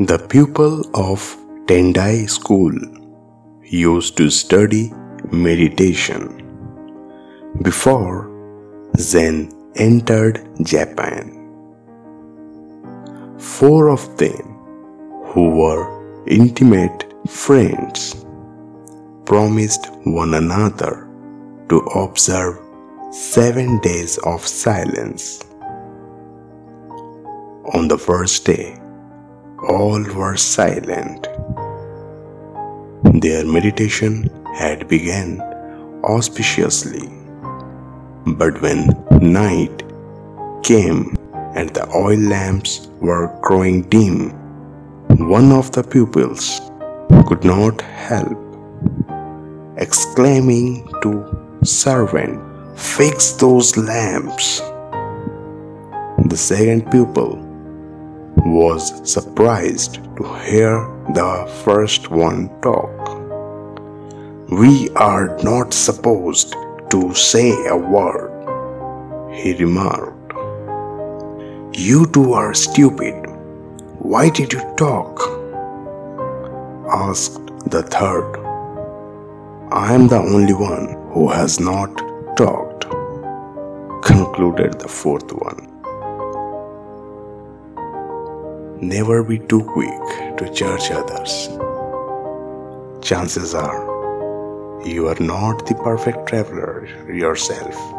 The pupil of Tendai School used to study meditation before Zen entered Japan. Four of them, who were intimate friends, promised one another to observe seven days of silence. On the first day, all were silent. Their meditation had begun auspiciously. But when night came and the oil lamps were growing dim, one of the pupils could not help exclaiming to servant, Fix those lamps. The second pupil was surprised to hear the first one talk. We are not supposed to say a word, he remarked. You two are stupid. Why did you talk? asked the third. I am the only one who has not talked, concluded the fourth one. Never be too quick to judge others. Chances are you are not the perfect traveler yourself.